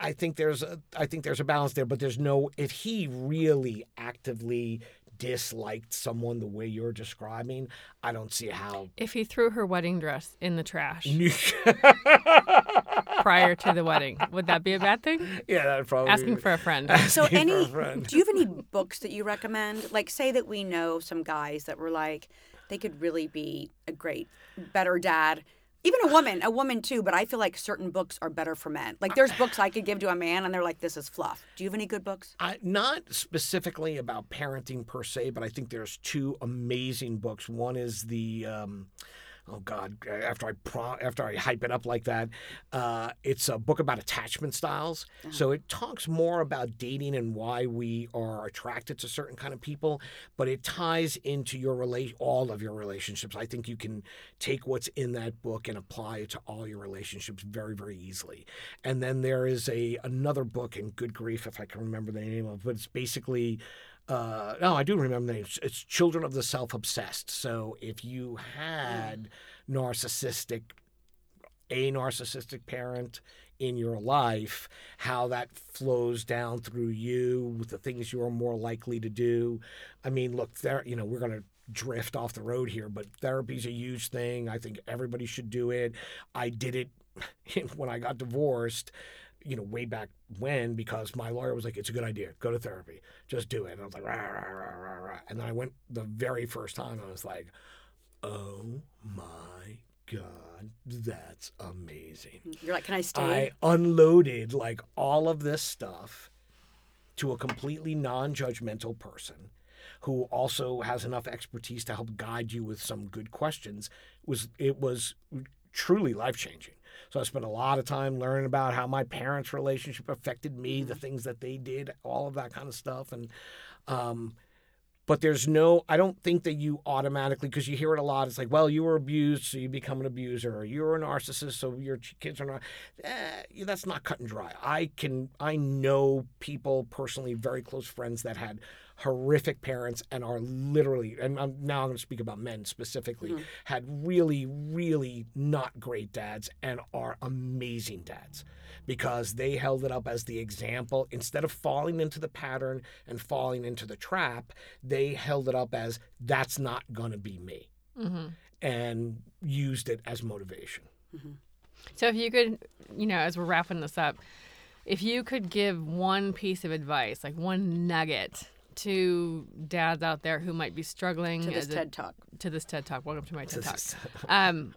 I I think there's a I think there's a balance there, but there's no if he really actively disliked someone the way you're describing, I don't see how If he threw her wedding dress in the trash prior to the wedding, would that be a bad thing? yeah, that probably Asking for a friend. So Asking for a any friend. do you have any books that you recommend? Like say that we know some guys that were like they could really be a great better dad. Even a woman, a woman too, but I feel like certain books are better for men. Like there's books I could give to a man and they're like this is fluff. Do you have any good books? I, not specifically about parenting per se, but I think there's two amazing books. One is the um, oh god, after I pro- after I hype it up like that, uh, it's a book about attachment styles. So it talks more about dating and why we are attracted to certain kind of people, but it ties into your relation, all of your relationships. I think you can take what's in that book and apply it to all your relationships very very easily. And then there is a another book, and good grief if I can remember the name of, it, but it's basically. Uh, no, I do remember the name. It's, Children of the Self Obsessed. So if you had narcissistic, a narcissistic parent in your life, how that flows down through you with the things you're more likely to do. I mean, look, there, you know, we're going to drift off the road here, but therapy's a huge thing. I think everybody should do it. I did it when I got divorced you know, way back when because my lawyer was like, it's a good idea. Go to therapy. Just do it. And I was like, rah, rah, rah, rah, rah. And then I went the very first time, and I was like, oh my God, that's amazing. You're like, can I stay? I unloaded like all of this stuff to a completely non judgmental person who also has enough expertise to help guide you with some good questions was it was truly life changing. So I spent a lot of time learning about how my parents' relationship affected me, the things that they did, all of that kind of stuff, and um, but there's no i don't think that you automatically because you hear it a lot it's like well you were abused so you become an abuser or you're a narcissist so your kids are not eh, that's not cut and dry. I can i know people personally very close friends that had horrific parents and are literally and I'm, now i'm going to speak about men specifically had really really not great dads and are amazing dads because they held it up as the example. Instead of falling into the pattern and falling into the trap, they held it up as that's not going to be me hmm and used it as motivation. So if you could, you know, as we're wrapping this up, if you could give one piece of advice, like one nugget to dads out there who might be struggling to this as a- TED talk. to this TED Talk. Welcome to my TED Talk. Um,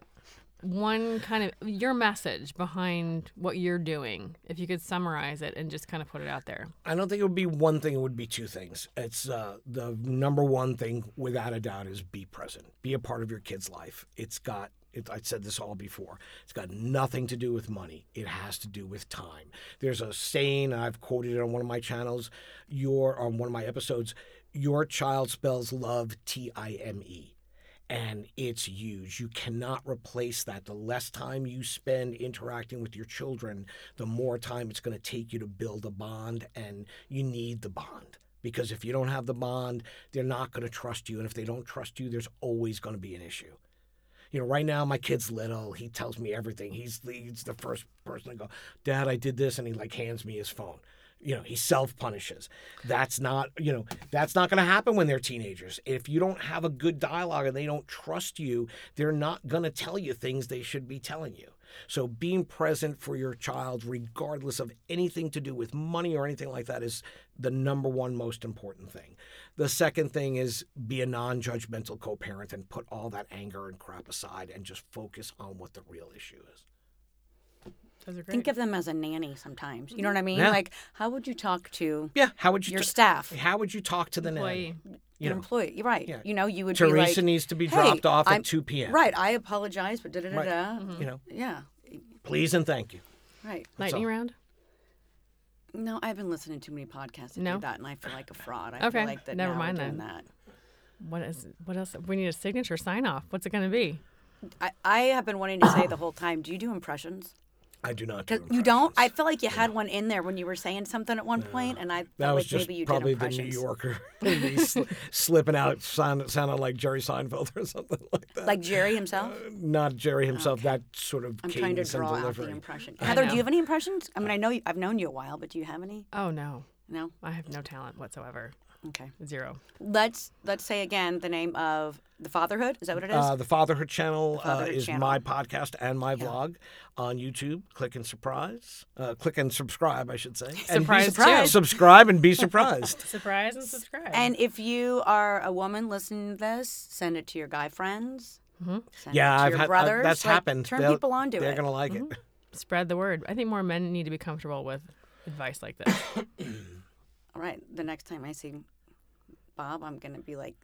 one kind of your message behind what you're doing, if you could summarize it and just kind of put it out there. I don't think it would be one thing. It would be two things. It's uh, the number one thing, without a doubt, is be present. Be a part of your kid's life. It's got. It, I said this all before. It's got nothing to do with money. It has to do with time. There's a saying I've quoted it on one of my channels. Your on one of my episodes. Your child spells love T I M E and it's huge. You cannot replace that. The less time you spend interacting with your children, the more time it's going to take you to build a bond, and you need the bond. Because if you don't have the bond, they're not going to trust you. And if they don't trust you, there's always going to be an issue. You know, right now my kid's little. He tells me everything. He's, he's the first person to go, Dad, I did this. And he like hands me his phone you know he self punishes that's not you know that's not going to happen when they're teenagers if you don't have a good dialogue and they don't trust you they're not going to tell you things they should be telling you so being present for your child regardless of anything to do with money or anything like that is the number one most important thing the second thing is be a non-judgmental co-parent and put all that anger and crap aside and just focus on what the real issue is Those are great. Think of them as a nanny sometimes. You know mm-hmm. what I mean? Yeah. Like, how would you talk to yeah how would you your t- staff, how would you talk to the nanny Employee. you an know employee? You're right. yeah. You know, you would Teresa be like, needs to be "Hey, dropped off I'm- at 2 p.m. Right. I apologize, but da da da da. Mm-hmm. You know, Yeah. please and thank you. Right. Lightning all. round. No, I've been listening to too many podcasts to No? do that, and I feel like a fraud. I Okay, feel like that never mind then. that. What is? What else? We need a signature sign off. What's it going to be? I, I have been wanting to say the whole time. Do you do impressions? I do not. Do 'Cause you don't. I impressions. feel like you had one in there when you were saying something at one point, and I That felt was like just maybe you probably did the New. Yorker, me sli- slipping out, sound, sounded like Jerry Seinfeld or something like that. Like Jerry himself. Uh, not Jerry himself. That sort of I'm trying to draw out the impression. Heather, do you have any impressions? I mean, I uh, know you, I've known you a while, but do you have any? Oh no, No. I have no talent whatsoever. Okay. Zero. Let's let's say again the name of the Fatherhood. Is that what it is? Uh, the Fatherhood channel Fatherhood uh, is channel. my podcast and my vlog on YouTube. Click and surprise. Uh, click and subscribe, I should say. And Surprise, surprised. too. Subscribe and be surprised. Surprise and subscribe. and if you are a woman listening to this, send it to your guy friends. Mm-hmm. Send yeah, it to I've your had uh, brothers. that's like, happened. Turn They'll- people onto They're it. gonna like Mm-hmm. it. spread the word. I think more men need to be comfortable with advice like this. All right. The next time I see Bob, I'm gonna be like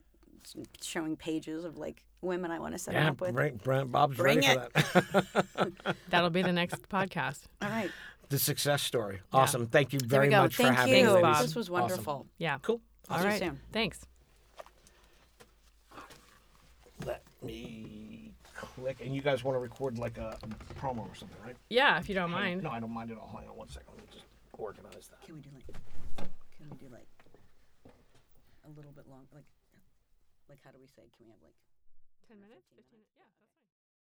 showing pages of like women I want to set Yeah, up with. bring, bring, Bob's Bring ready for that. That'll be the next podcast. All right. the success story. Awesome. Thank you very much Thank for having you. me. Thanks, ladies. Bob. This was Awesome. wonderful. Yeah. Cool. All see you soon. Thanks. Let me click. And you guys want to record like a, a promo or something, right? Yeah, if you don't mind. No, I don't mind at all. Hang on one second. Let me just organize that. Can we do like? Can we do like a little bit long? Like, like how do we say? Can we have like? Ten minutes. Fifteen. Yeah. That's